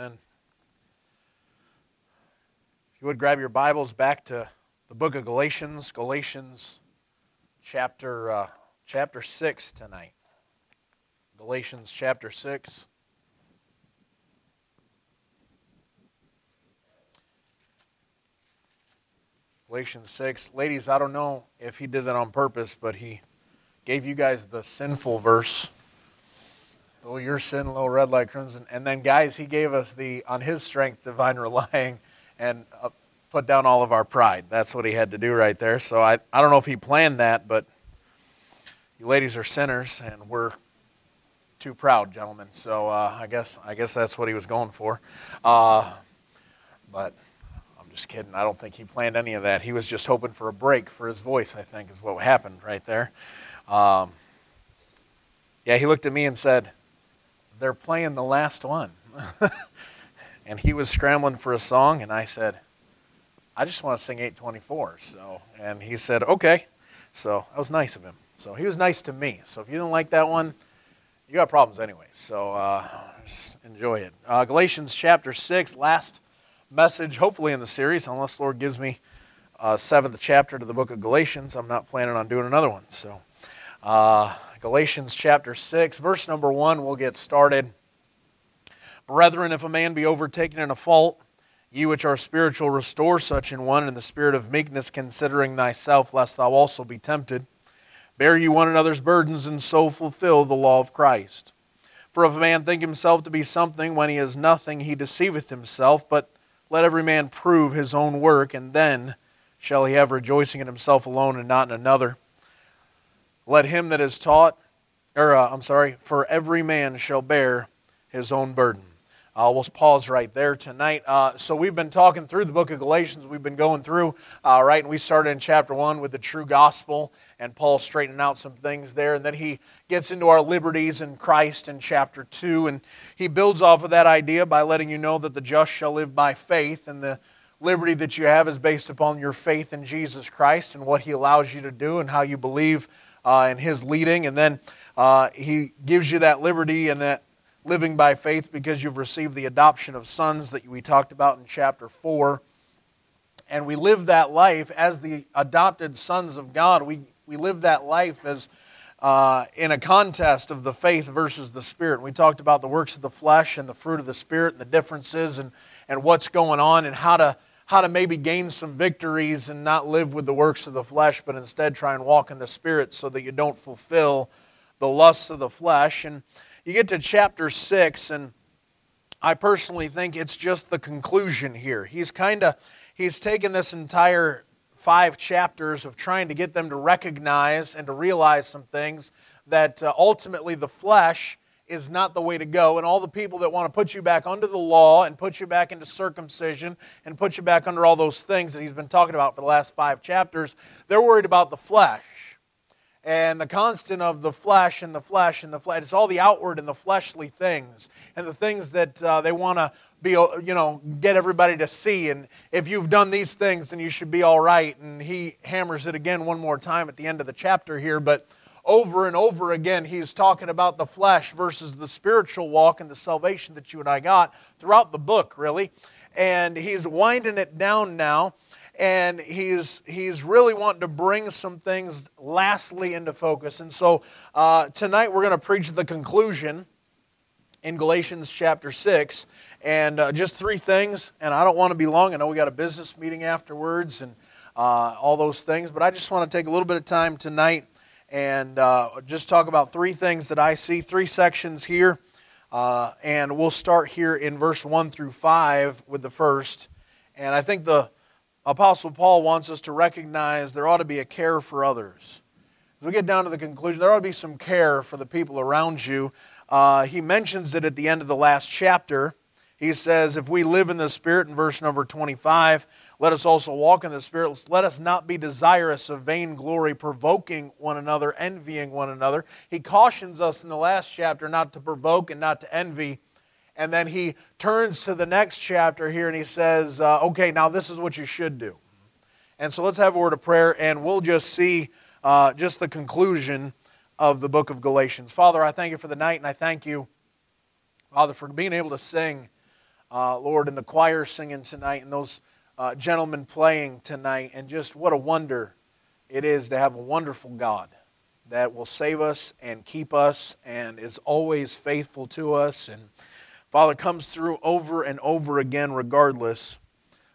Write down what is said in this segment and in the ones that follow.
Amen. If you would grab your Bibles back to the book of Galatians, Galatians chapter, uh, chapter 6 tonight. Galatians chapter 6. Galatians 6. Ladies, I don't know if he did that on purpose, but he gave you guys the sinful verse. Oh, your sin, little red like crimson. And then, guys, he gave us the on his strength, divine relying, and uh, put down all of our pride. That's what he had to do right there. So I, I don't know if he planned that, but you ladies are sinners, and we're too proud, gentlemen. So uh, I guess I guess that's what he was going for. Uh, but I'm just kidding. I don't think he planned any of that. He was just hoping for a break for his voice, I think, is what happened right there. Um, yeah, he looked at me and said, They're playing the last one. and he was scrambling for a song, and I said, I just want to sing 824. So, and he said, Okay. So that was nice of him. So he was nice to me. So if you don't like that one, you got problems anyway. So uh, just enjoy it. Uh, Galatians chapter 6, last message, hopefully in the series, unless Lord gives me a seventh chapter to the book of Galatians. I'm not planning on doing another one. So, uh, Galatians chapter 6, verse number 1, we'll get started. Brethren, if a man be overtaken in a fault, ye which are spiritual, restore such in one in the spirit of meekness, considering thyself, lest thou also be tempted. Bear ye one another's burdens, and so fulfill the law of Christ. For if a man think himself to be something when he is nothing, he deceiveth himself. But let every man prove his own work, and then shall he have rejoicing in himself alone and not in another. Let him that is taught, or uh, I'm sorry, for every man shall bear his own burden. Uh, we'll pause right there tonight. Uh, so we've been talking through the book of Galatians. We've been going through, uh, right, and we started in chapter 1 with the true gospel, and Paul straightening out some things there. And then he gets into our liberties in Christ in chapter 2, and he builds off of that idea by letting you know that the just shall live by faith, and the liberty that you have is based upon your faith in Jesus Christ and what he allows you to do and how you believe uh, in his leading. And then uh, he gives you that liberty and that living by faith because you've received the adoption of sons that we talked about in chapter 4. And we live that life as the adopted sons of God. We, we live that life as uh, in a contest of the faith versus the spirit. We talked about the works of the flesh and the fruit of the spirit and the differences and, and what's going on and how to, how to maybe gain some victories and not live with the works of the flesh, but instead try and walk in the spirit so that you don't fulfill the lusts of the flesh. And you get to chapter 6, and I personally think it's just the conclusion here. He's kind of he's taken this entire five chapters of trying to get them to recognize and to realize some things that uh, ultimately the flesh is not the way to go. And all the people that want to put you back under the law and put you back into circumcision and put you back under all those things that he's been talking about for the last five chapters, they're worried about the flesh and the constant of the flesh and the flesh and the flesh. It's all the outward and the fleshly things and the things that uh, they want to be, uh, you know, get everybody to see. And if you've done these things, then you should be all right. And he hammers it again one more time at the end of the chapter here. But over and over again, he's talking about the flesh versus the spiritual walk and the salvation that you and I got throughout the book, really. And he's winding it down now and he's he's really wanting to bring some things lastly into focus. And so uh, tonight we're going to preach the conclusion in galatians chapter 6 and uh, just three things and i don't want to be long. I know we got a business meeting afterwards and uh, all those things but i just want to take a little bit of time tonight and uh, just talk about three things that i see three sections here uh, and we'll start here in verse 1 through 5 with the first and i think the Apostle Paul wants us to recognize there ought to be a care for others. As we get down to the conclusion, there ought to be some care for the people around you. Uh, he mentions it at the end of the last chapter. He says, If we live in the Spirit, in verse number 25, let us also walk in the Spirit. Let us not be desirous of vain glory, provoking one another, envying one another. He cautions us in the last chapter not to provoke and not to envy and then he turns to the next chapter here and he says, uh, okay, now this is what you should do. And so let's have a word of prayer and we'll just see uh, just the conclusion of the book of Galatians. Father, I thank you for the night and I thank you, Father, for being able to sing uh, Lord, in the choir singing tonight, and those uh, gentlemen playing tonight, and just what a wonder it is to have a wonderful God that will save us and keep us and is always faithful to us. And Father comes through over and over again, regardless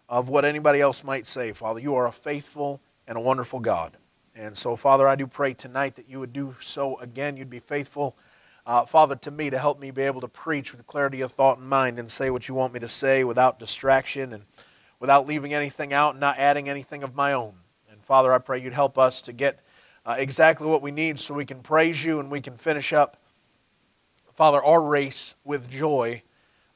of what anybody else might say. Father, you are a faithful and a wonderful God. And so, Father, I do pray tonight that you would do so again. You'd be faithful, uh, Father, to me to help me be able to preach with clarity of thought and mind and say what you want me to say without distraction and without leaving anything out and not adding anything of my own. And Father, I pray you'd help us to get uh, exactly what we need so we can praise you and we can finish up, Father, our race with joy,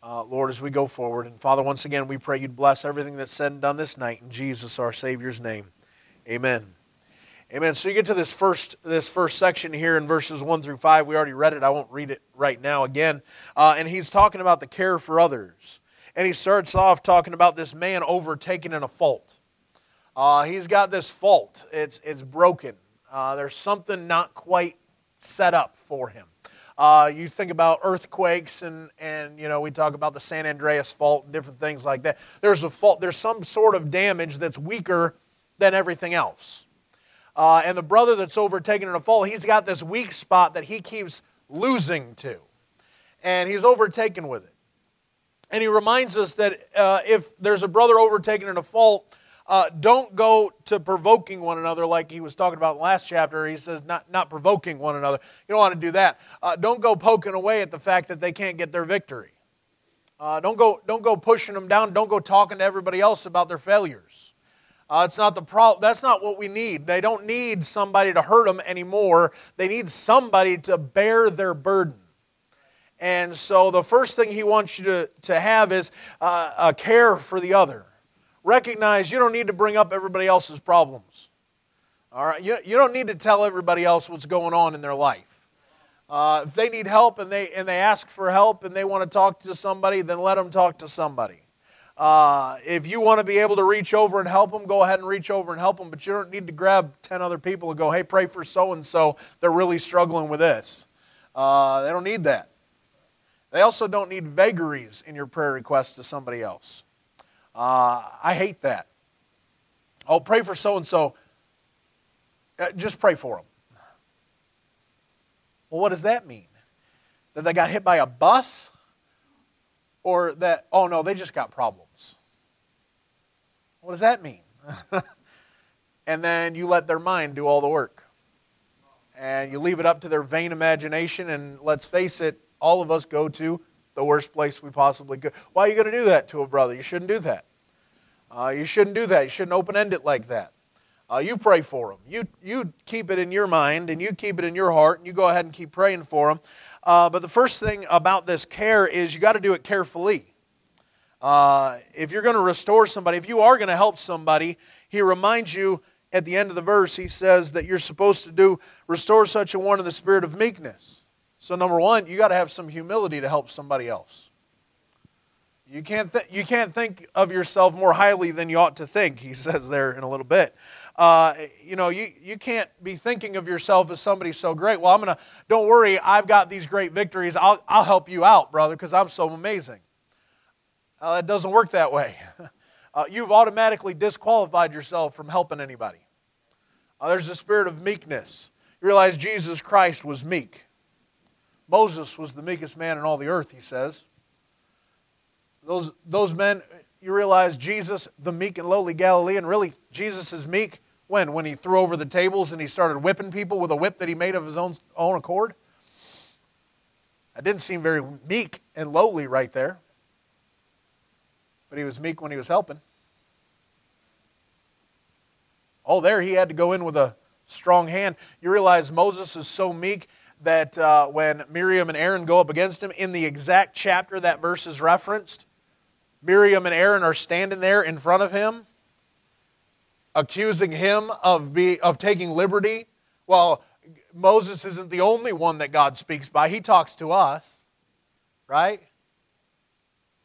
uh, Lord, as we go forward. And Father, once again, we pray you'd bless everything that's said and done this night in Jesus, our Savior's name. Amen. Amen. So you get to this first this first section here in verses one through five. We already read it. I won't read it right now again. Uh, and he's talking about the care for others. And he starts off talking about this man overtaken in a fault. Uh, he's got this fault. It's it's broken. Uh, there's something not quite set up for him. Uh, you think about earthquakes and, and you know we talk about the San Andreas fault and different things like that. There's a fault. There's some sort of damage that's weaker than everything else. Uh, and the brother that's overtaken in a fall, he's got this weak spot that he keeps losing to. And he's overtaken with it. And he reminds us that uh, if there's a brother overtaken in a fault, uh, don't go to provoking one another like he was talking about in the last chapter. He says, not, not provoking one another. You don't want to do that. Uh, don't go poking away at the fact that they can't get their victory. Uh, don't, go, don't go pushing them down. Don't go talking to everybody else about their failures. Uh, it's not the problem. That's not what we need. They don't need somebody to hurt them anymore. They need somebody to bear their burden. And so the first thing he wants you to, to have is uh, a care for the other. Recognize you don't need to bring up everybody else's problems. All right, you, you don't need to tell everybody else what's going on in their life. Uh, if they need help and they and they ask for help and they want to talk to somebody, then let them talk to somebody. Uh, if you want to be able to reach over and help them, go ahead and reach over and help them, but you don't need to grab 10 other people and go, hey, pray for so and so. They're really struggling with this. Uh, they don't need that. They also don't need vagaries in your prayer request to somebody else. Uh, I hate that. Oh, pray for so and so. Just pray for them. Well, what does that mean? That they got hit by a bus? Or that, oh no, they just got problems? What does that mean? and then you let their mind do all the work. And you leave it up to their vain imagination, and let's face it, all of us go to the worst place we possibly could. Why are you going to do that to a brother? You shouldn't do that. Uh, you shouldn't do that. You shouldn't open end it like that. Uh, you pray for them. You, you keep it in your mind and you keep it in your heart and you go ahead and keep praying for them. Uh, but the first thing about this care is you got to do it carefully. Uh, if you're going to restore somebody, if you are going to help somebody, he reminds you at the end of the verse, he says that you're supposed to do restore such a one in the spirit of meekness. So, number one, you got to have some humility to help somebody else. You can't, th- you can't think of yourself more highly than you ought to think, he says there in a little bit. Uh, you know, you, you can't be thinking of yourself as somebody so great. Well, I'm going to, don't worry, I've got these great victories. I'll, I'll help you out, brother, because I'm so amazing. Uh, it doesn't work that way. Uh, you've automatically disqualified yourself from helping anybody. Uh, there's a spirit of meekness. You realize Jesus Christ was meek. Moses was the meekest man in all the earth, he says. Those, those men, you realize Jesus, the meek and lowly Galilean, really, Jesus is meek when? When he threw over the tables and he started whipping people with a whip that he made of his own, own accord? That didn't seem very meek and lowly right there but he was meek when he was helping. Oh, there he had to go in with a strong hand. You realize Moses is so meek that uh, when Miriam and Aaron go up against him, in the exact chapter that verse is referenced, Miriam and Aaron are standing there in front of him, accusing him of, be, of taking liberty. Well, Moses isn't the only one that God speaks by, he talks to us, right?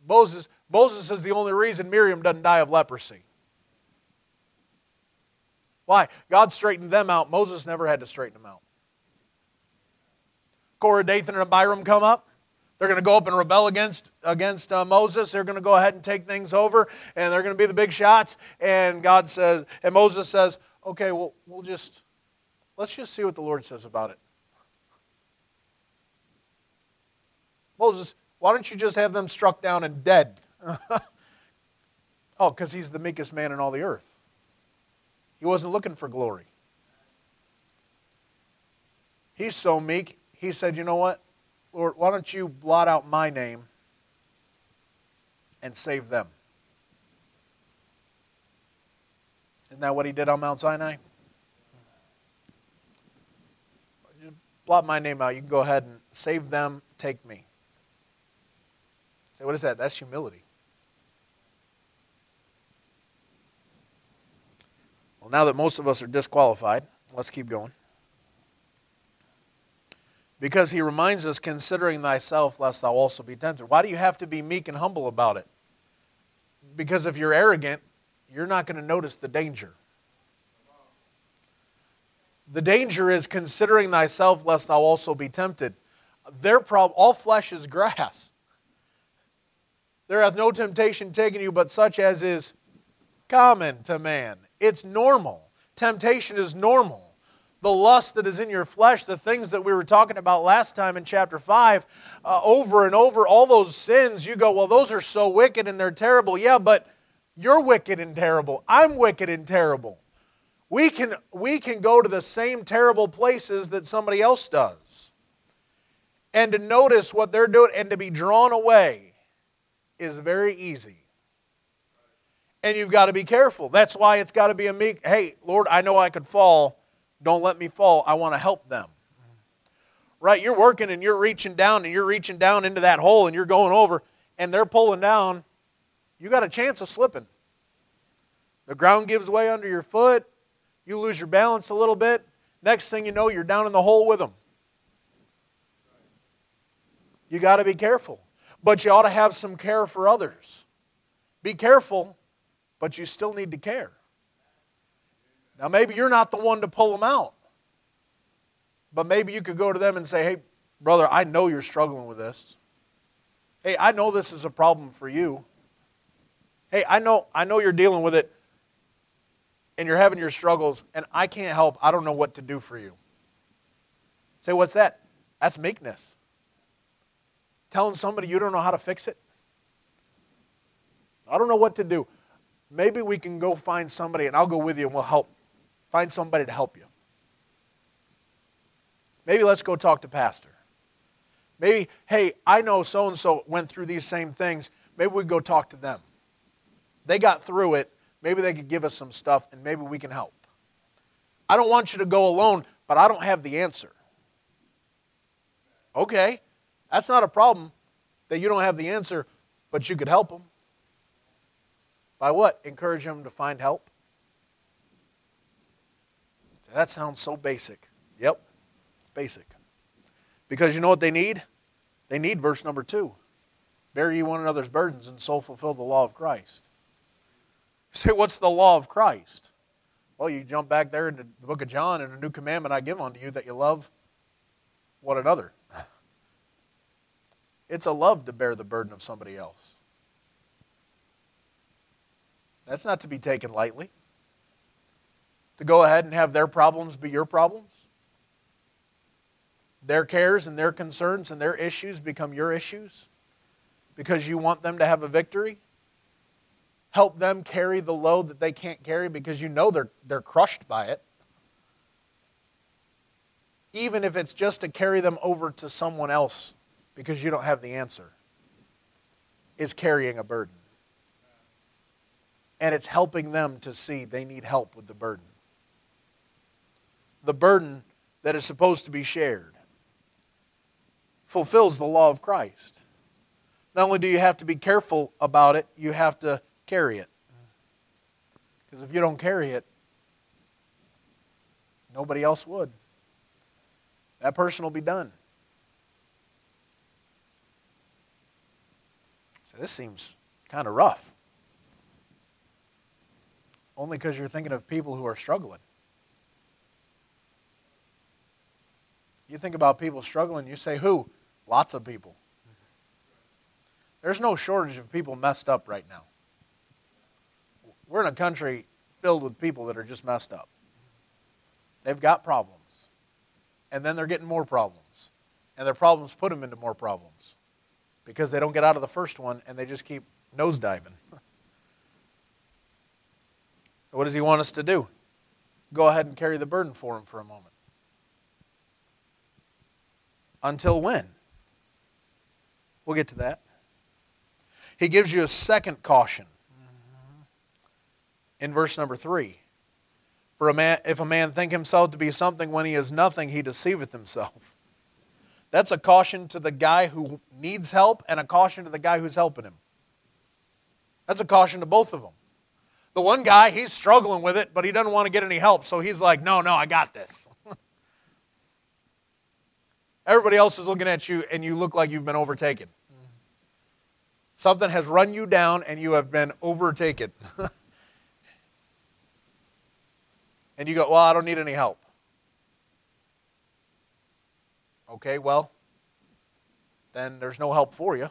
Moses, Moses is the only reason Miriam doesn't die of leprosy. Why? God straightened them out. Moses never had to straighten them out. Korah, Dathan, and Abiram come up. They're going to go up and rebel against, against uh, Moses. They're going to go ahead and take things over, and they're going to be the big shots. And God says, and Moses says, okay, well, we'll just, let's just see what the Lord says about it. Moses, why don't you just have them struck down and dead? oh, because he's the meekest man in all the earth. He wasn't looking for glory. He's so meek, he said, You know what? Lord, why don't you blot out my name and save them? Isn't that what he did on Mount Sinai? Just blot my name out. You can go ahead and save them, take me. Say, what is that? That's humility. Well, now that most of us are disqualified, let's keep going. Because he reminds us, considering thyself, lest thou also be tempted. Why do you have to be meek and humble about it? Because if you're arrogant, you're not going to notice the danger. The danger is considering thyself, lest thou also be tempted. Their problem, all flesh is grass. There hath no temptation taken you but such as is common to man. It's normal. Temptation is normal the lust that is in your flesh, the things that we were talking about last time in chapter 5, uh, over and over, all those sins, you go, well, those are so wicked and they're terrible. Yeah, but you're wicked and terrible. I'm wicked and terrible. We can, we can go to the same terrible places that somebody else does. And to notice what they're doing and to be drawn away is very easy. And you've got to be careful. That's why it's got to be a meek, hey, Lord, I know I could fall don't let me fall. I want to help them. Right? You're working and you're reaching down and you're reaching down into that hole and you're going over and they're pulling down. You got a chance of slipping. The ground gives way under your foot. You lose your balance a little bit. Next thing you know, you're down in the hole with them. You got to be careful. But you ought to have some care for others. Be careful, but you still need to care. Now, maybe you're not the one to pull them out, but maybe you could go to them and say, hey, brother, I know you're struggling with this. Hey, I know this is a problem for you. Hey, I know, I know you're dealing with it and you're having your struggles, and I can't help. I don't know what to do for you. Say, what's that? That's meekness. Telling somebody you don't know how to fix it. I don't know what to do. Maybe we can go find somebody, and I'll go with you and we'll help Find somebody to help you. Maybe let's go talk to pastor. Maybe, hey, I know so and so went through these same things. Maybe we go talk to them. They got through it. Maybe they could give us some stuff and maybe we can help. I don't want you to go alone, but I don't have the answer. Okay, that's not a problem that you don't have the answer, but you could help them. By what? Encourage them to find help. That sounds so basic. Yep, it's basic. Because you know what they need? They need verse number two Bear ye one another's burdens and so fulfill the law of Christ. You say, what's the law of Christ? Well, you jump back there into the book of John, and a new commandment I give unto you that you love one another. It's a love to bear the burden of somebody else. That's not to be taken lightly to go ahead and have their problems be your problems? Their cares and their concerns and their issues become your issues because you want them to have a victory? Help them carry the load that they can't carry because you know they're, they're crushed by it. Even if it's just to carry them over to someone else because you don't have the answer, is carrying a burden. And it's helping them to see they need help with the burden the burden that is supposed to be shared. Fulfills the law of Christ. Not only do you have to be careful about it, you have to carry it. Because if you don't carry it, nobody else would. That person will be done. So this seems kind of rough. Only because you're thinking of people who are struggling. You think about people struggling, you say, who? Lots of people. There's no shortage of people messed up right now. We're in a country filled with people that are just messed up. They've got problems. And then they're getting more problems. And their problems put them into more problems because they don't get out of the first one and they just keep nosediving. what does he want us to do? Go ahead and carry the burden for him for a moment. Until when? We'll get to that. He gives you a second caution in verse number 3. For a man, if a man think himself to be something when he is nothing, he deceiveth himself. That's a caution to the guy who needs help and a caution to the guy who's helping him. That's a caution to both of them. The one guy, he's struggling with it, but he doesn't want to get any help, so he's like, no, no, I got this. Everybody else is looking at you, and you look like you've been overtaken. Something has run you down, and you have been overtaken. and you go, well, I don't need any help. Okay, well, then there's no help for you.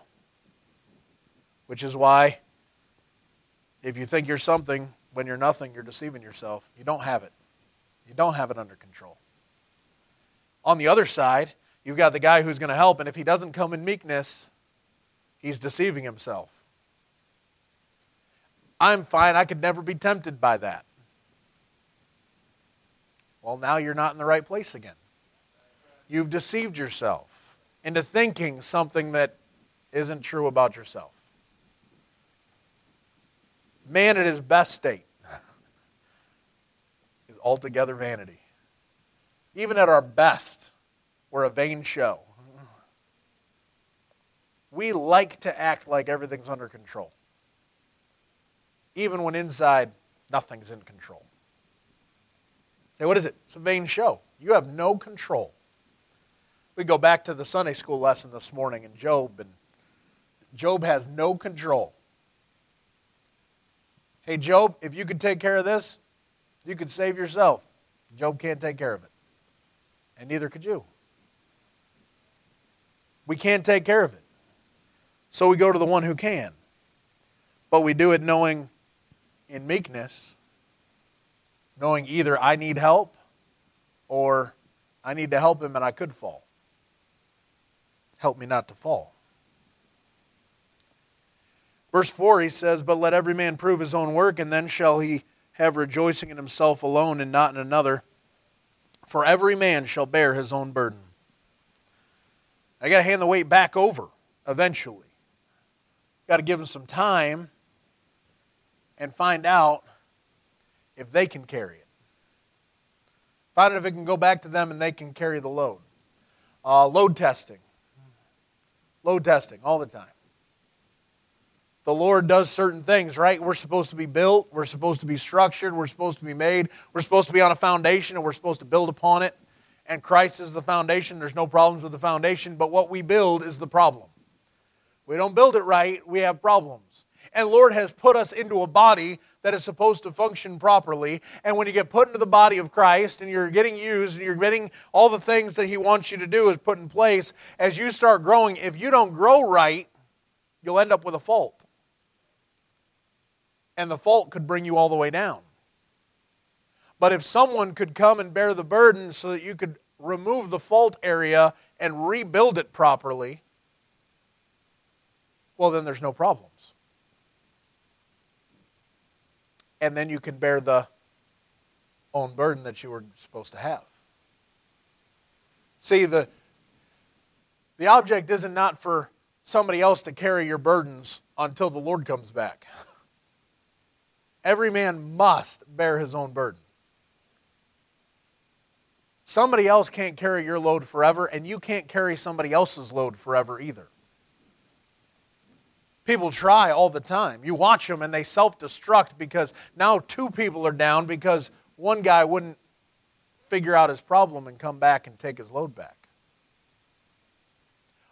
Which is why, if you think you're something when you're nothing, you're deceiving yourself. You don't have it. You don't have it under control. On the other side, you've got the guy who's going to help, and if he doesn't come in meekness, he's deceiving himself. I'm fine. I could never be tempted by that. Well, now you're not in the right place again. You've deceived yourself into thinking something that isn't true about yourself. Man at his best state is altogether vanity. Even at our best, we're a vain show. We like to act like everything's under control, even when inside nothing's in control. Say, what is it? It's a vain show. You have no control we go back to the Sunday school lesson this morning in Job, and Job has no control. Hey, Job, if you could take care of this, you could save yourself. Job can't take care of it. And neither could you. We can't take care of it. So we go to the one who can. But we do it knowing in meekness, knowing either I need help or I need to help him and I could fall. Help me not to fall. Verse 4, he says, But let every man prove his own work, and then shall he have rejoicing in himself alone and not in another. For every man shall bear his own burden. I got to hand the weight back over eventually. Got to give them some time and find out if they can carry it. Find out if it can go back to them and they can carry the load. Uh, load testing. Load testing all the time. The Lord does certain things, right? We're supposed to be built, we're supposed to be structured, we're supposed to be made, we're supposed to be on a foundation, and we're supposed to build upon it. And Christ is the foundation. There's no problems with the foundation, but what we build is the problem. We don't build it right, we have problems. And Lord has put us into a body that is supposed to function properly. And when you get put into the body of Christ and you're getting used and you're getting all the things that He wants you to do is put in place, as you start growing, if you don't grow right, you'll end up with a fault. And the fault could bring you all the way down. But if someone could come and bear the burden so that you could remove the fault area and rebuild it properly, well, then there's no problems. and then you can bear the own burden that you were supposed to have. See, the, the object isn't not for somebody else to carry your burdens until the Lord comes back. Every man must bear his own burden. Somebody else can't carry your load forever, and you can't carry somebody else's load forever either. People try all the time. You watch them and they self destruct because now two people are down because one guy wouldn't figure out his problem and come back and take his load back.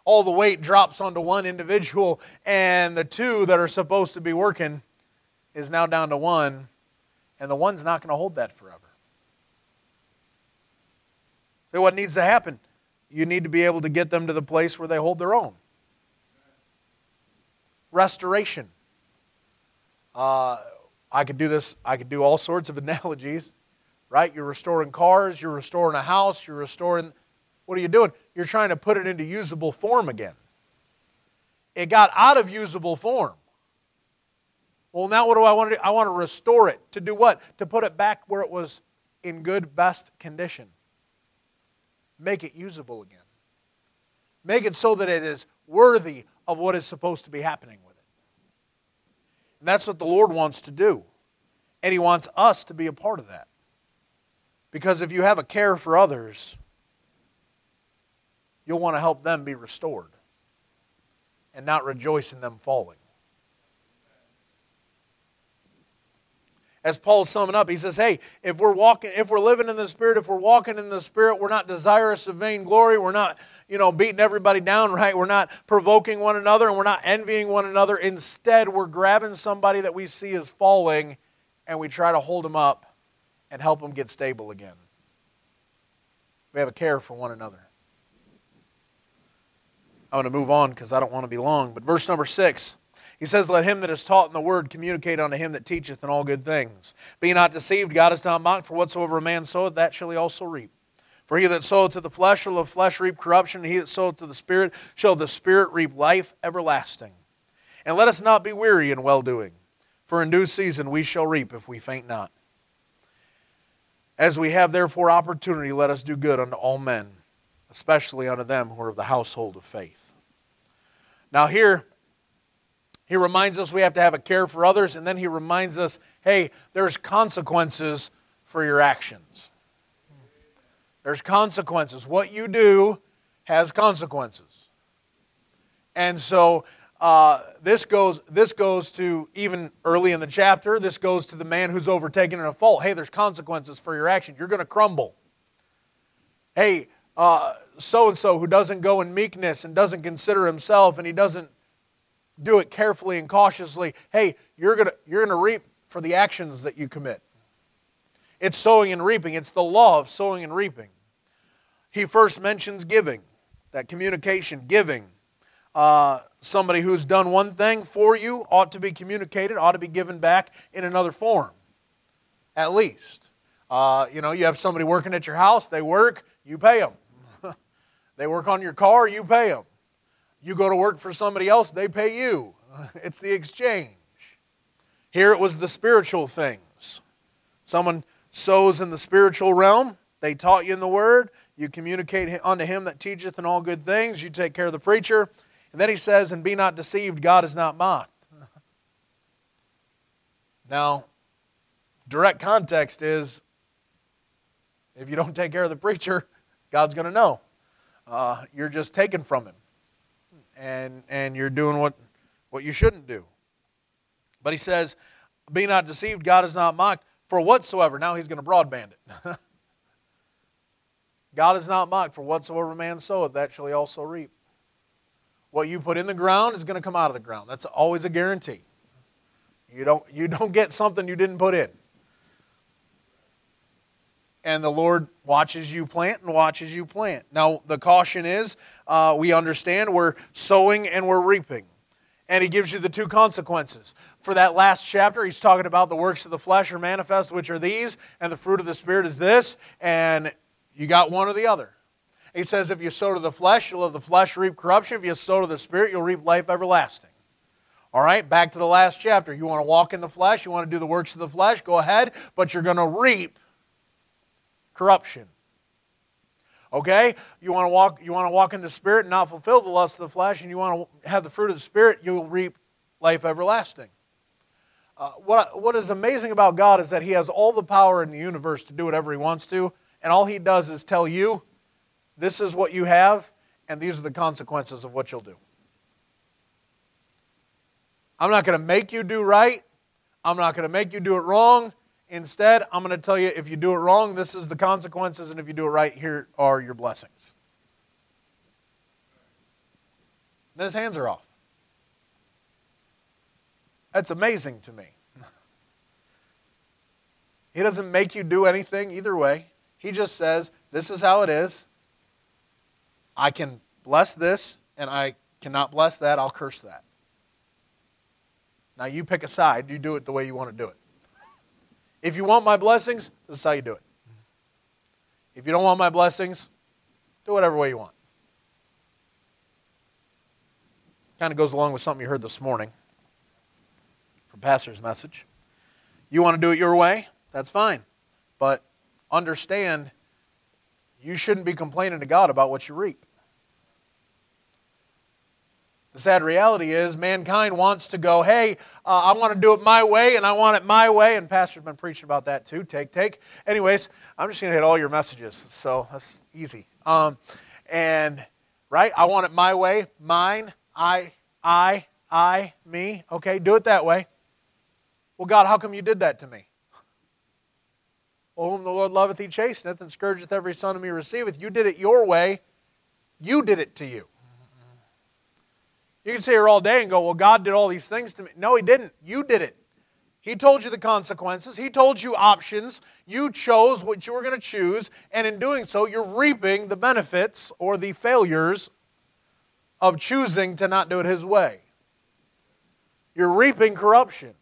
All the weight drops onto one individual, and the two that are supposed to be working is now down to one, and the one's not going to hold that forever. So, what needs to happen? You need to be able to get them to the place where they hold their own. restoration. Uh, I could do this, I could do all sorts of analogies, right? You're restoring cars, you're restoring a house, you're restoring, what are you doing? You're trying to put it into usable form again. It got out of usable form. Well, now what do I want to do? I want to restore it. To do what? To put it back where it was in good, best condition. Make it usable again. Make it so that it is worthy of what is supposed to be happening with it. And that's what the Lord wants to do. And He wants us to be a part of that. Because if you have a care for others, you'll want to help them be restored and not rejoice in them falling. As Paul's summing up, he says, Hey, if we're walking, if we're living in the Spirit, if we're walking in the Spirit, we're not desirous of vainglory, we're not, you know, beating everybody down, right? We're not provoking one another and we're not envying one another. Instead, we're grabbing somebody that we see is falling and we try to hold them up and help them get stable again. We have a care for one another. I'm going to move on because I don't want to be long. But verse number six. He says, Let him that is taught in the word communicate unto him that teacheth in all good things. Be not deceived, God is not mocked, for whatsoever a man soweth, that shall he also reap. For he that soweth to the flesh shall of flesh reap corruption, and he that soweth to the Spirit shall the Spirit reap life everlasting. And let us not be weary in well doing, for in due season we shall reap if we faint not. As we have therefore opportunity, let us do good unto all men, especially unto them who are of the household of faith. Now, here, he reminds us we have to have a care for others, and then he reminds us hey, there's consequences for your actions. There's consequences. What you do has consequences. And so uh, this goes this goes to even early in the chapter. This goes to the man who's overtaken in a fault. Hey, there's consequences for your action. You're going to crumble. Hey, so and so who doesn't go in meekness and doesn't consider himself and he doesn't do it carefully and cautiously, hey, you're going you're going to reap for the actions that you commit. It's sowing and reaping, it's the law of sowing and reaping. He first mentions giving, that communication, giving. Uh, somebody who's done one thing for you ought to be communicated, ought to be given back in another form, at least. Uh, you know, you have somebody working at your house, they work, you pay them. they work on your car, you pay them. You go to work for somebody else, they pay you. It's the exchange. Here it was the spiritual things. Someone sows in the spiritual realm, they taught you in the word, you communicate unto him that teacheth in all good things, you take care of the preacher. And then he says, And be not deceived, God is not mocked. Now, direct context is if you don't take care of the preacher, God's going to know. Uh, you're just taken from him and, and you're doing what, what you shouldn't do. But he says, Be not deceived, God is not mocked, for whatsoever. Now he's going to broadband it. God is not mocked, for whatsoever man soweth, that shall he also reap. What you put in the ground is going to come out of the ground. That's always a guarantee. You don't, you don't get something you didn't put in and the Lord watches you plant and watches you plant. Now, the caution is uh, we understand we're sowing and we're reaping. And he gives you the two consequences. For that last chapter, he's talking about the works of the flesh are manifest, which are these, and the fruit of the Spirit is this, and you got one or the other. He says, if you sow to the flesh, you'll of the flesh reap corruption. If you sow to the Spirit, you'll reap life everlasting. All right, back to the last chapter. You want to walk in the flesh, you want to do the works of the flesh, go ahead, but you're going to reap corruption. Okay? You want to walk you want to walk in the spirit and not fulfill the lust of the flesh and you want to have the fruit of the spirit, you'll reap life everlasting. Uh, what, what is amazing about God is that He has all the power in the universe to do whatever He wants to, and all He does is tell you, this is what you have, and these are the consequences of what you'll do. I'm not going to make you do right. I'm not going to make you do it wrong. Instead, I'm going to tell you if you do it wrong, this is the consequences, and if you do it right, here are your blessings. Then his hands are off. That's amazing to me. he doesn't make you do anything either way. He just says, This is how it is. I can bless this, and I cannot bless that. I'll curse that. Now you pick a side, you do it the way you want to do it. If you want my blessings, this is how you do it. If you don't want my blessings, do whatever way you want. Kind of goes along with something you heard this morning from Pastor's message. You want to do it your way? That's fine. But understand you shouldn't be complaining to God about what you reap. The sad reality is, mankind wants to go, hey, uh, I want to do it my way, and I want it my way. And Pastor's been preaching about that too. Take, take. Anyways, I'm just going to hit all your messages, so that's easy. Um, and, right, I want it my way, mine, I, I, I, me. Okay, do it that way. Well, God, how come you did that to me? Well, whom the Lord loveth, he chasteneth, and scourgeth every son whom he receiveth. You did it your way. You did it to you. You can sit here all day and go, well, God did all these things to me. No, He didn't. You did it. He told you the consequences. He told you options. You chose what you were going to choose. And in doing so, you're reaping the benefits or the failures of choosing to not do it His way. You're reaping corruption.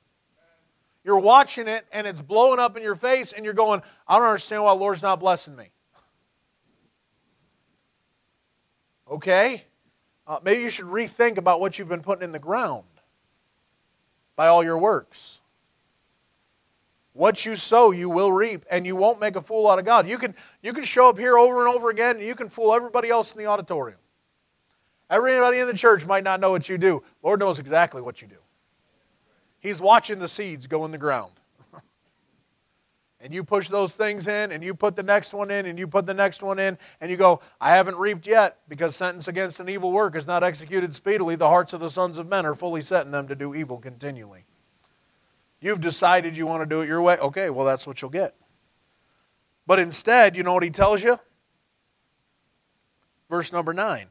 You're watching it and it's blowing up in your face, and you're going, I don't understand why the Lord's not blessing me. Okay? Uh, maybe you should rethink about what you've been putting in the ground by all your works. What you sow, you will reap, and you won't make a fool out of God. You can, you can show up here over and over again, and you can fool everybody else in the auditorium. Everybody in the church might not know what you do. Lord knows exactly what you do. He's watching the seeds go in the ground and you push those things in and you put the next one in and you put the next one in and you go, I haven't reaped yet because sentence against an evil work is not executed speedily. The hearts of the sons of men are fully set in them to do evil continually. You've decided you want to do it your way. Okay, well, that's what you'll get. But instead, you know what he tells you? Verse number nine.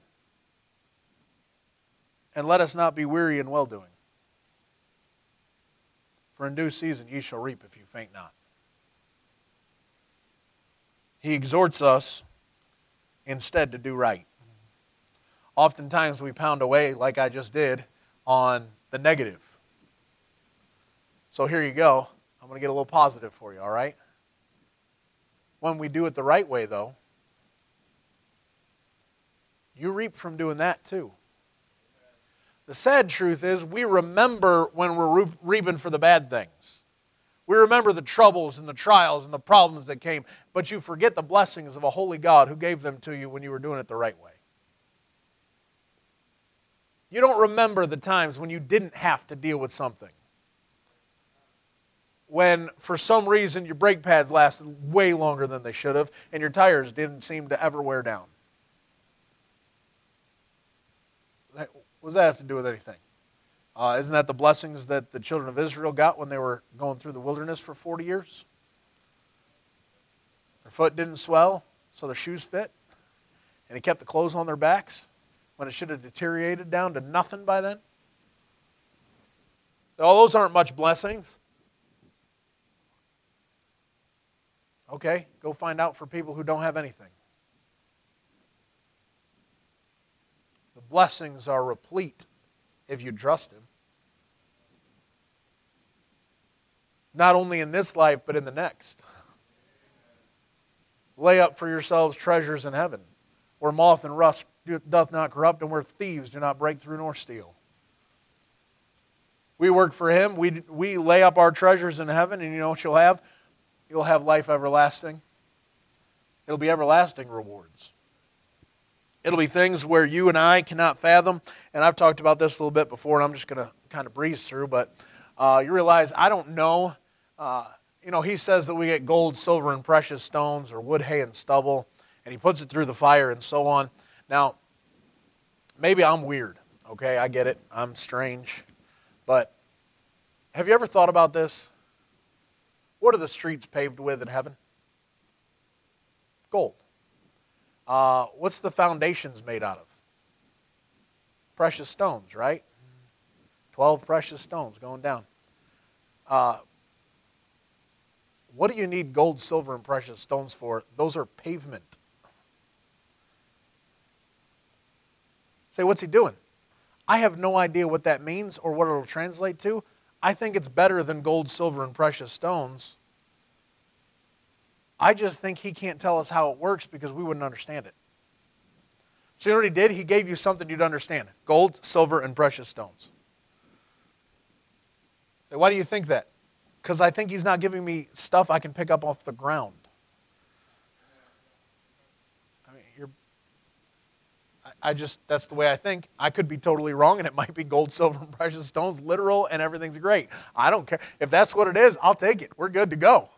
And let us not be weary in well doing. For in due season ye shall reap if you faint not. He exhorts us instead to do right. Oftentimes we pound away, like I just did, on the negative. So here you go. I'm going to get a little positive for you, all right? When we do it the right way, though, you reap from doing that too. The sad truth is, we remember when we're reaping for the bad things. We remember the troubles and the trials and the problems that came, but you forget the blessings of a holy God who gave them to you when you were doing it the right way. You don't remember the times when you didn't have to deal with something. When, for some reason, your brake pads lasted way longer than they should have, and your tires didn't seem to ever wear down. What does that have to do with anything? Uh, isn't that the blessings that the children of Israel got when they were going through the wilderness for 40 years? Their foot didn't swell, so their shoes fit. And it kept the clothes on their backs when it should have deteriorated down to nothing by then. All those aren't much blessings. Okay, go find out for people who don't have anything. The blessings are replete if you trust Him. Not only in this life, but in the next. Lay up for yourselves treasures in heaven, where moth and rust doth not corrupt, and where thieves do not break through nor steal. We work for Him. We, we lay up our treasures in heaven, and you know what you'll have? You'll have life everlasting. It'll be everlasting rewards. It'll be things where you and I cannot fathom. And I've talked about this a little bit before, and I'm just going to kind of breeze through. But uh, you realize I don't know uh, you know, he says that we get gold, silver, and precious stones, or wood, hay, and stubble, and he puts it through the fire and so on. Now, maybe I'm weird, okay? I get it. I'm strange. But have you ever thought about this? What are the streets paved with in heaven? Gold. Uh, what's the foundations made out of? Precious stones, right? 12 precious stones going down. Uh, what do you need gold, silver, and precious stones for? Those are pavement. Say, what's he doing? I have no idea what that means or what it'll translate to. I think it's better than gold, silver, and precious stones. I just think he can't tell us how it works because we wouldn't understand it. So you know what he did? He gave you something you'd understand gold, silver, and precious stones. Why do you think that? Because I think he's not giving me stuff I can pick up off the ground. I mean, you're, I just, that's the way I think. I could be totally wrong, and it might be gold, silver, and precious stones, literal, and everything's great. I don't care. If that's what it is, I'll take it. We're good to go.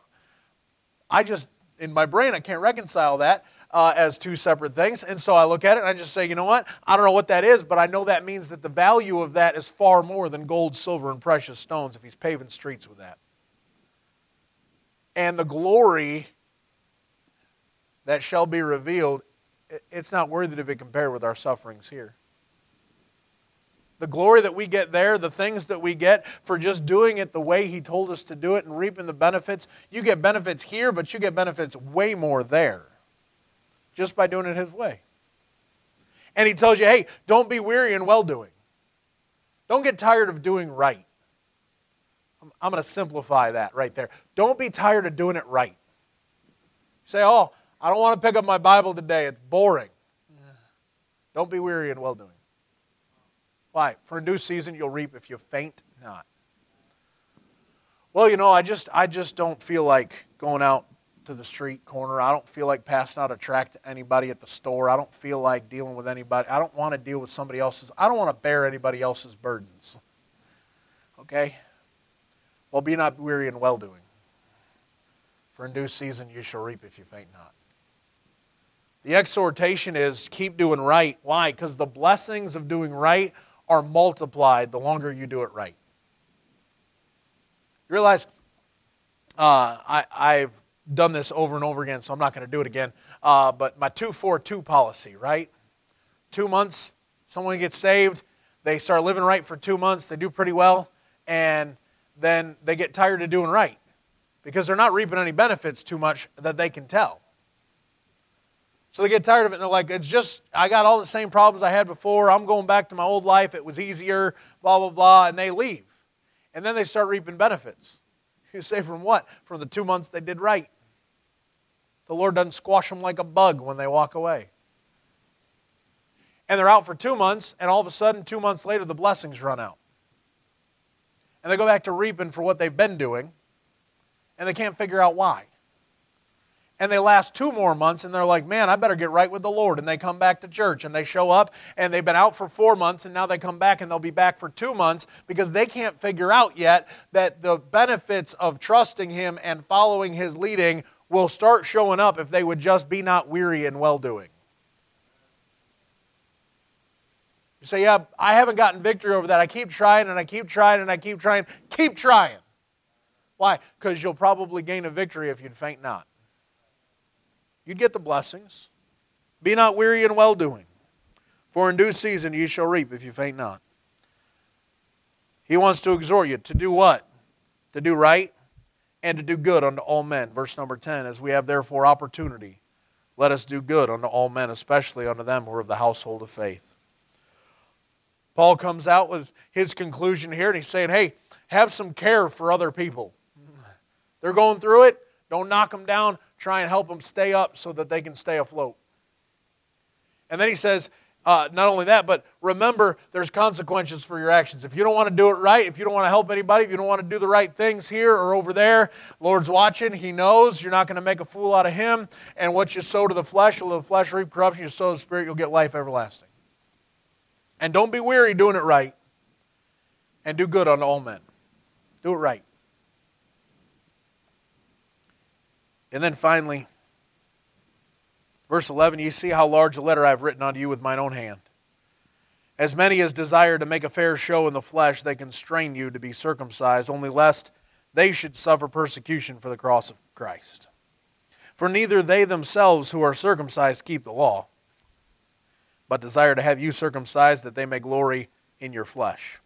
I just, in my brain, I can't reconcile that uh, as two separate things. And so I look at it and I just say, you know what? I don't know what that is, but I know that means that the value of that is far more than gold, silver, and precious stones if he's paving streets with that. And the glory that shall be revealed, it's not worthy to be compared with our sufferings here the glory that we get there, the things that we get for just doing it the way He told us to do it and reaping the benefits. You get benefits here, but you get benefits way more there just by doing it His way. And He tells you, hey, don't be weary in well doing. Don't get tired of doing right. I'm going to simplify that right there. Don't be tired of doing it right. say, oh, I don't want to pick up my Bible today. It's boring. Don't be weary in well doing. Why? For a new season you'll reap if you faint not. Well, you know, I just I just don't feel like going out to the street corner. I don't feel like passing out a tract to anybody at the store. I don't feel like dealing with anybody. I don't want to deal with somebody else's. I don't want to bear anybody else's burdens. Okay? Well, be not weary in well doing. For in due season you shall reap if you faint not. The exhortation is keep doing right. Why? Because the blessings of doing right are multiplied the longer you do it right. You realize uh, I, I've done this over and over again, so I'm not going to do it again. Uh, but my 242 policy, right? Two months, someone gets saved, they start living right for two months, they do pretty well, and then they get tired of doing right because they're not reaping any benefits too much that they can tell. So they get tired of it and they're like, it's just, I got all the same problems I had before. I'm going back to my old life. It was easier, blah, blah, blah. And they leave. And then they start reaping benefits. You say, from what? From the two months they did right. The Lord doesn't squash them like a bug when they walk away. And they're out for two months, and all of a sudden, two months later, the blessings run out. And they go back to reaping for what they've been doing, and they can't figure out why and they last two more months and they're like, man, I better get right with the Lord. And they come back to church and they show up and they've been out for four months and now they come back and they'll be back for two months because they can't figure out yet that the benefits of trusting Him and following His leading will start showing up if they would just be not weary in well doing. You say, yeah, I haven't gotten victory over that. I keep trying and I keep trying and I keep trying. Keep trying. Why? Because you'll probably gain a victory if you'd faint not. You'd get the blessings. Be not weary in well doing, for in due season you shall reap if you faint not. He wants to exhort you to do what? To do right and to do good unto all men. Verse number 10 As we have therefore opportunity, let us do good unto all men, especially unto them who are of the household of faith. Paul comes out with his conclusion here and he's saying, hey, have some care for other people. They're going through it. Don't knock them down try and help them stay up so that they can stay afloat. And then he says, uh, not only that, but remember there's consequences for your actions. If you don't want to do it right, if you don't want to help anybody, if you don't want to do the right things here or over there, Lord's watching. He knows you're not going to make a fool out of him. And what you sow to the flesh, will the flesh reap corruption. You sow to the spirit, you'll get life everlasting. And don't be weary doing it right. And do good unto all men. Do it right. And then finally, verse 11 you see how large a letter I have written unto you with mine own hand. As many as desire to make a fair show in the flesh, they constrain you to be circumcised, only lest they should suffer persecution for the cross of Christ. For neither they themselves who are circumcised keep the law, but desire to have you circumcised that they may glory in your flesh.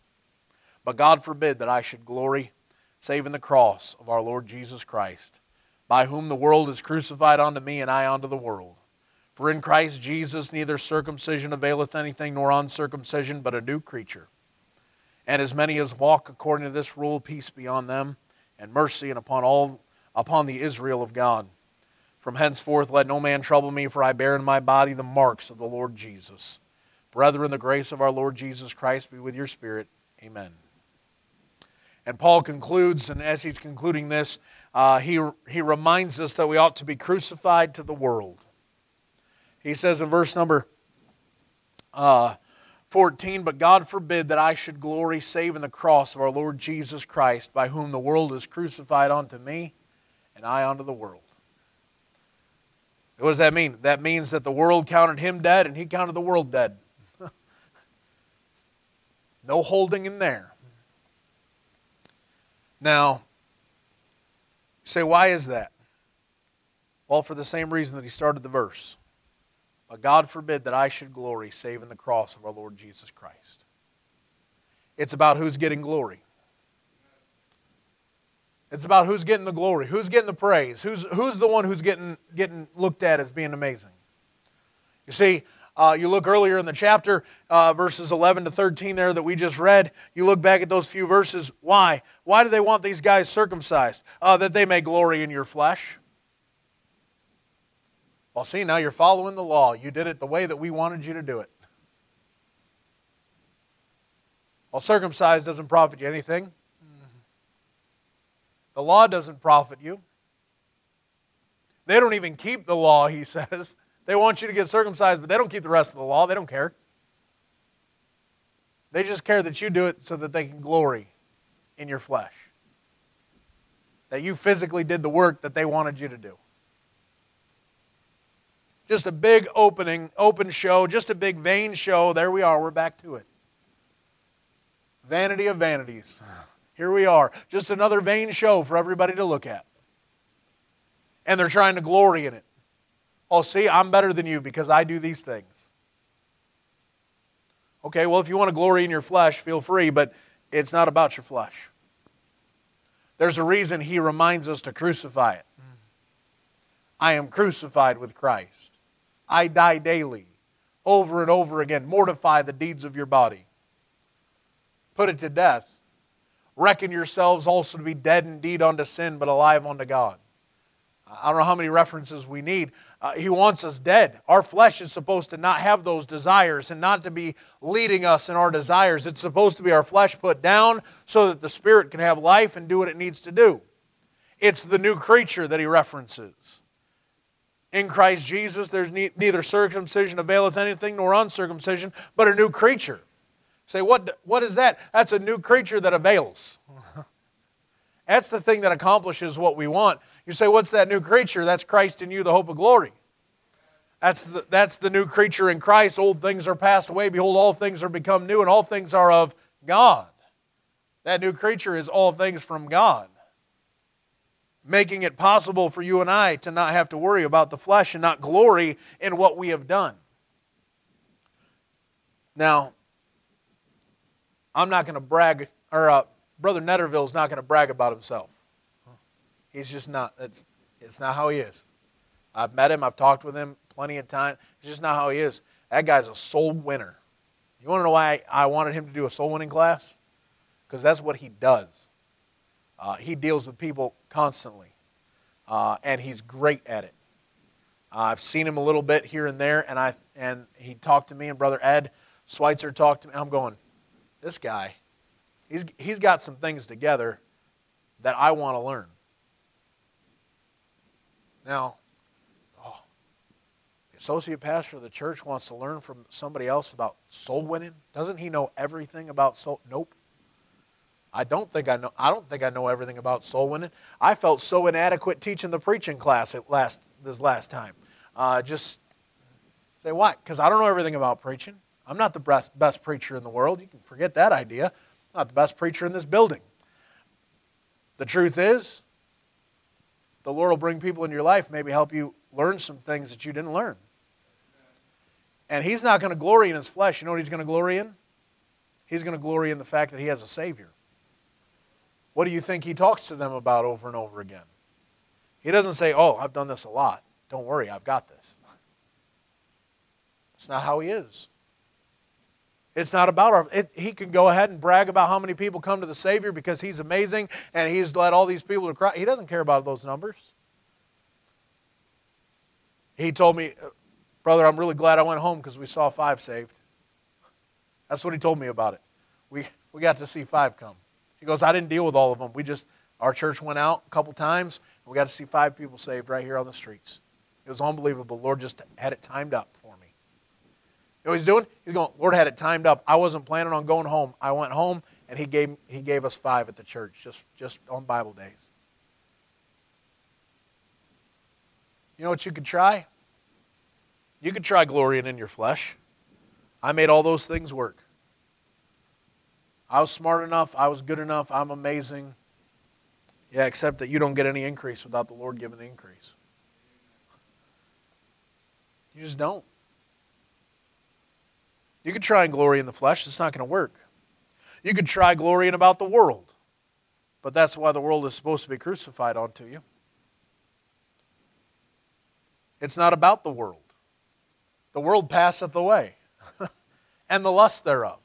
But God forbid that I should glory save in the cross of our Lord Jesus Christ by whom the world is crucified unto me, and I unto the world. For in Christ Jesus neither circumcision availeth anything nor uncircumcision, but a new creature. And as many as walk according to this rule, peace be on them, and mercy and upon all upon the Israel of God. From henceforth let no man trouble me, for I bear in my body the marks of the Lord Jesus. Brethren, the grace of our Lord Jesus Christ be with your spirit. Amen. And Paul concludes, and as he's concluding this, uh, he, he reminds us that we ought to be crucified to the world. He says in verse number uh, 14, But God forbid that I should glory save in the cross of our Lord Jesus Christ, by whom the world is crucified unto me, and I unto the world. What does that mean? That means that the world counted him dead, and he counted the world dead. no holding in there. Now, say, why is that? Well, for the same reason that he started the verse. But God forbid that I should glory save in the cross of our Lord Jesus Christ. It's about who's getting glory. It's about who's getting the glory, who's getting the praise, who's, who's the one who's getting, getting looked at as being amazing. You see, uh, you look earlier in the chapter, uh, verses 11 to 13 there that we just read. You look back at those few verses. Why? Why do they want these guys circumcised? Uh, that they may glory in your flesh. Well, see, now you're following the law. You did it the way that we wanted you to do it. Well, circumcised doesn't profit you anything. The law doesn't profit you. They don't even keep the law, he says. They want you to get circumcised, but they don't keep the rest of the law. They don't care. They just care that you do it so that they can glory in your flesh. That you physically did the work that they wanted you to do. Just a big opening, open show, just a big vain show. There we are, we're back to it. Vanity of vanities. Here we are. Just another vain show for everybody to look at. And they're trying to glory in it. Oh, see, I'm better than you because I do these things. Okay, well, if you want to glory in your flesh, feel free, but it's not about your flesh. There's a reason he reminds us to crucify it. I am crucified with Christ. I die daily, over and over again. Mortify the deeds of your body. Put it to death. Reckon yourselves also to be dead indeed unto sin, but alive unto God. I don't know how many references we need. Uh, he wants us dead. Our flesh is supposed to not have those desires and not to be leading us in our desires. It's supposed to be our flesh put down so that the spirit can have life and do what it needs to do. It's the new creature that he references. In Christ Jesus, there's neither circumcision availeth anything nor uncircumcision, but a new creature. Say, what, what is that? That's a new creature that avails. That's the thing that accomplishes what we want. You say, What's that new creature? That's Christ in you, the hope of glory. That's the, that's the new creature in Christ. Old things are passed away. Behold, all things are become new, and all things are of God. That new creature is all things from God, making it possible for you and I to not have to worry about the flesh and not glory in what we have done. Now, I'm not going to brag, or uh, Brother Netterville's not going to brag about himself. He's just not. It's, it's not how he is. I've met him. I've talked with him plenty of times. It's just not how he is. That guy's a soul winner. You want to know why I wanted him to do a soul winning class? Because that's what he does. Uh, he deals with people constantly, uh, and he's great at it. Uh, I've seen him a little bit here and there, and I and he talked to me, and Brother Ed Schweitzer talked to me. I'm going, this guy, he's he's got some things together that I want to learn. Now, oh, the associate pastor of the church wants to learn from somebody else about soul winning. Doesn't he know everything about soul? Nope. I don't think I know. I don't think I know everything about soul winning. I felt so inadequate teaching the preaching class at last this last time. Uh, just say why? Because I don't know everything about preaching. I'm not the best, best preacher in the world. You can forget that idea. I'm not the best preacher in this building. The truth is, the Lord will bring people in your life, maybe help you learn some things that you didn't learn. And He's not going to glory in His flesh. You know what He's going to glory in? He's going to glory in the fact that He has a Savior. What do you think He talks to them about over and over again? He doesn't say, Oh, I've done this a lot. Don't worry, I've got this. It's not how He is. It's not about our. It, he can go ahead and brag about how many people come to the Savior because he's amazing and he's led all these people to Christ. He doesn't care about those numbers. He told me, brother, I'm really glad I went home because we saw five saved. That's what he told me about it. We we got to see five come. He goes, I didn't deal with all of them. We just our church went out a couple times. And we got to see five people saved right here on the streets. It was unbelievable. Lord just had it timed up for me. You know what he's doing? He's going, Lord had it timed up. I wasn't planning on going home. I went home and he gave, he gave us five at the church just, just on Bible days. You know what you could try? You could try glorying in your flesh. I made all those things work. I was smart enough. I was good enough. I'm amazing. Yeah, except that you don't get any increase without the Lord giving the increase. You just don't. You could try and glory in the flesh, it's not going to work. You could try glorying about the world, but that's why the world is supposed to be crucified onto you. It's not about the world. The world passeth away, and the lust thereof.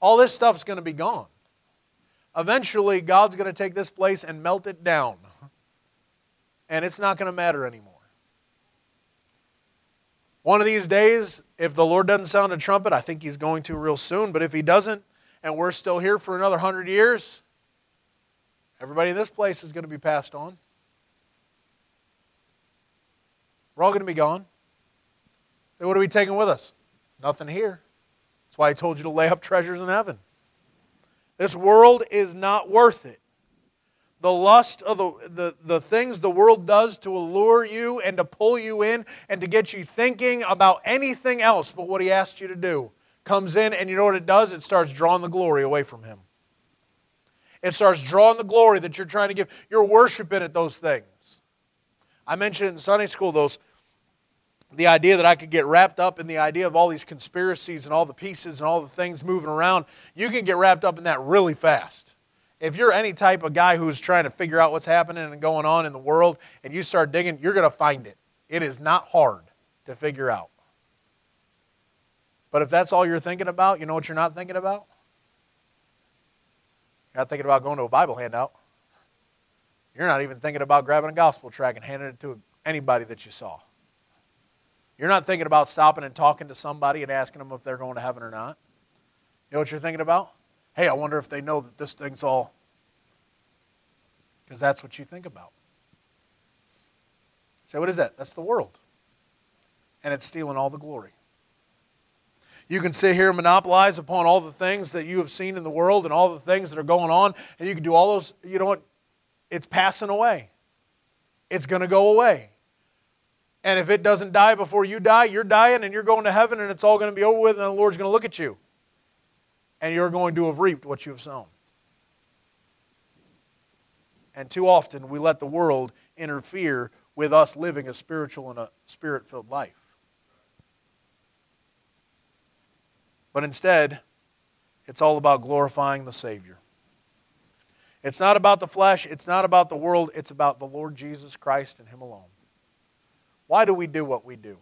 All this stuff's going to be gone. Eventually, God's going to take this place and melt it down, and it's not going to matter anymore. One of these days, if the Lord doesn't sound a trumpet, I think He's going to real soon, but if He doesn't, and we're still here for another hundred years, everybody in this place is going to be passed on. We're all going to be gone. What are we taking with us? Nothing here. Why I told you to lay up treasures in heaven. This world is not worth it the lust of the, the, the things the world does to allure you and to pull you in and to get you thinking about anything else but what he asked you to do comes in, and you know what it does? It starts drawing the glory away from him. It starts drawing the glory that you're trying to give. You're worshiping at those things. I mentioned in Sunday school those the idea that I could get wrapped up in the idea of all these conspiracies and all the pieces and all the things moving around. You can get wrapped up in that really fast if you're any type of guy who's trying to figure out what's happening and going on in the world and you start digging, you're going to find it. It is not hard to figure out. But if that's all you're thinking about, you know what you're not thinking about? You're not thinking about going to a Bible handout. You're not even thinking about grabbing a gospel track and handing it to anybody that you saw. You're not thinking about stopping and talking to somebody and asking them if they're going to heaven or not. You know what you're thinking about? hey, I wonder if they know that this thing's all. Because that's what you think about. Say, so what is that? That's the world. And it's stealing all the glory. You can sit here and monopolize upon all the things that you have seen in the world and all the things that are going on, and you can do all those, you know what? It's passing away. It's going to go away. And if it doesn't die before you die, you're dying and you're going to heaven and it's all going to be over with, and the Lord's going to look at you and you're going to have reaped what you have sown. And too often we let the world interfere with us living a spiritual and a spirit filled life. But instead, it's all about glorifying the Savior. It's not about the flesh, it's not about the world, it's about the Lord Jesus Christ and Him alone. Why do we do what we do?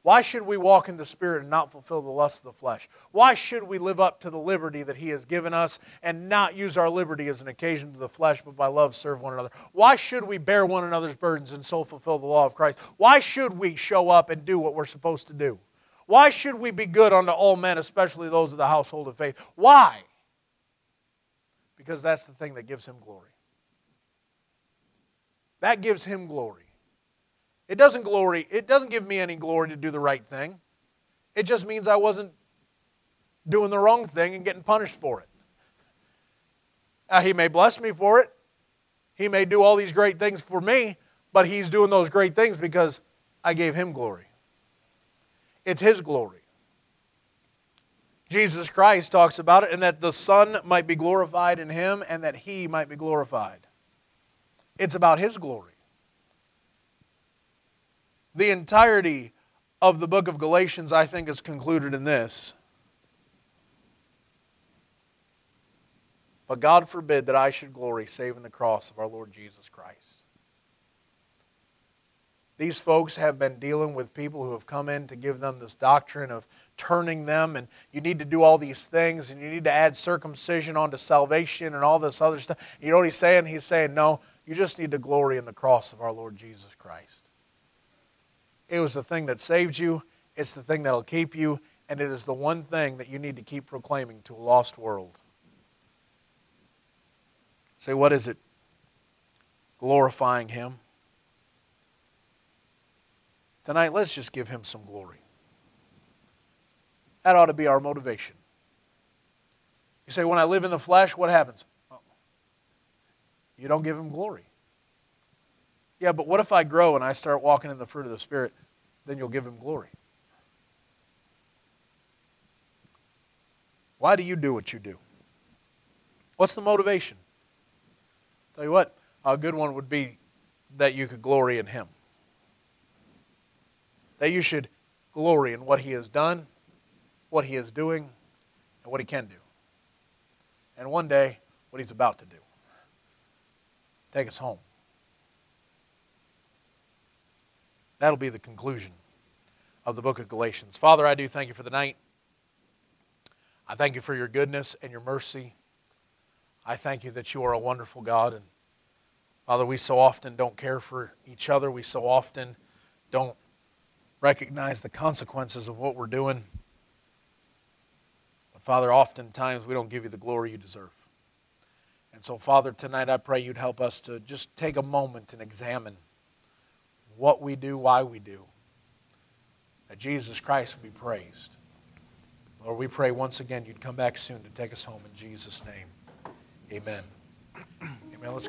Why should we walk in the Spirit and not fulfill the lust of the flesh? Why should we live up to the liberty that He has given us and not use our liberty as an occasion to the flesh, but by love serve one another? Why should we bear one another's burdens and so fulfill the law of Christ? Why should we show up and do what we're supposed to do? Why should we be good unto all men, especially those of the household of faith? Why? Because that's the thing that gives Him glory. That gives Him glory. It doesn't glory, it doesn't give me any glory to do the right thing. It just means I wasn't doing the wrong thing and getting punished for it. Now, he may bless me for it. He may do all these great things for me, but he's doing those great things because I gave him glory. It's his glory. Jesus Christ talks about it, and that the Son might be glorified in him and that he might be glorified. It's about his glory the entirety of the book of Galatians, I think, is concluded in this. But God forbid that I should glory save in the cross of our Lord Jesus Christ. these folks have been dealing with people who have come in to give them this doctrine of turning them, and you need to do all these things, and you need to add circumcision onto salvation and all this other stuff. You know what he's saying? He's saying, no, you just need to glory in the cross of our Lord Jesus Christ. It was the thing that saved you, it's the thing that'll keep you, and it is the one thing that you need to keep proclaiming to a lost world. Say, what is it? Glorifying Him. Tonight, let's just give Him some glory. That ought to be our motivation. You say, when I live in the flesh, what happens? You don't give Him glory. Yeah, but what if I grow and I start walking in the fruit of the Spirit? Then you'll give Him glory. Why do you do what you do? What's the motivation? Tell you what, a good one would be that you could glory in Him that you should glory in what he has done, what he is doing, and what he can do. And one day, what he's about to do. Take us home. That'll be the conclusion of the book of Galatians. Father, I do thank you for the night. I thank you for your goodness and your mercy. I thank you that you are a wonderful God. And Father, we so often don't care for each other. We so often don't recognize the consequences of what we're doing. But Father, oftentimes we don't give you the glory you deserve. And so, Father, tonight I pray you'd help us to just take a moment and examine what we do, why we do, that Jesus Christ will be praised. Lord, we pray once again you'd come back soon to take us home in Jesus' name. Amen. Amen. Let's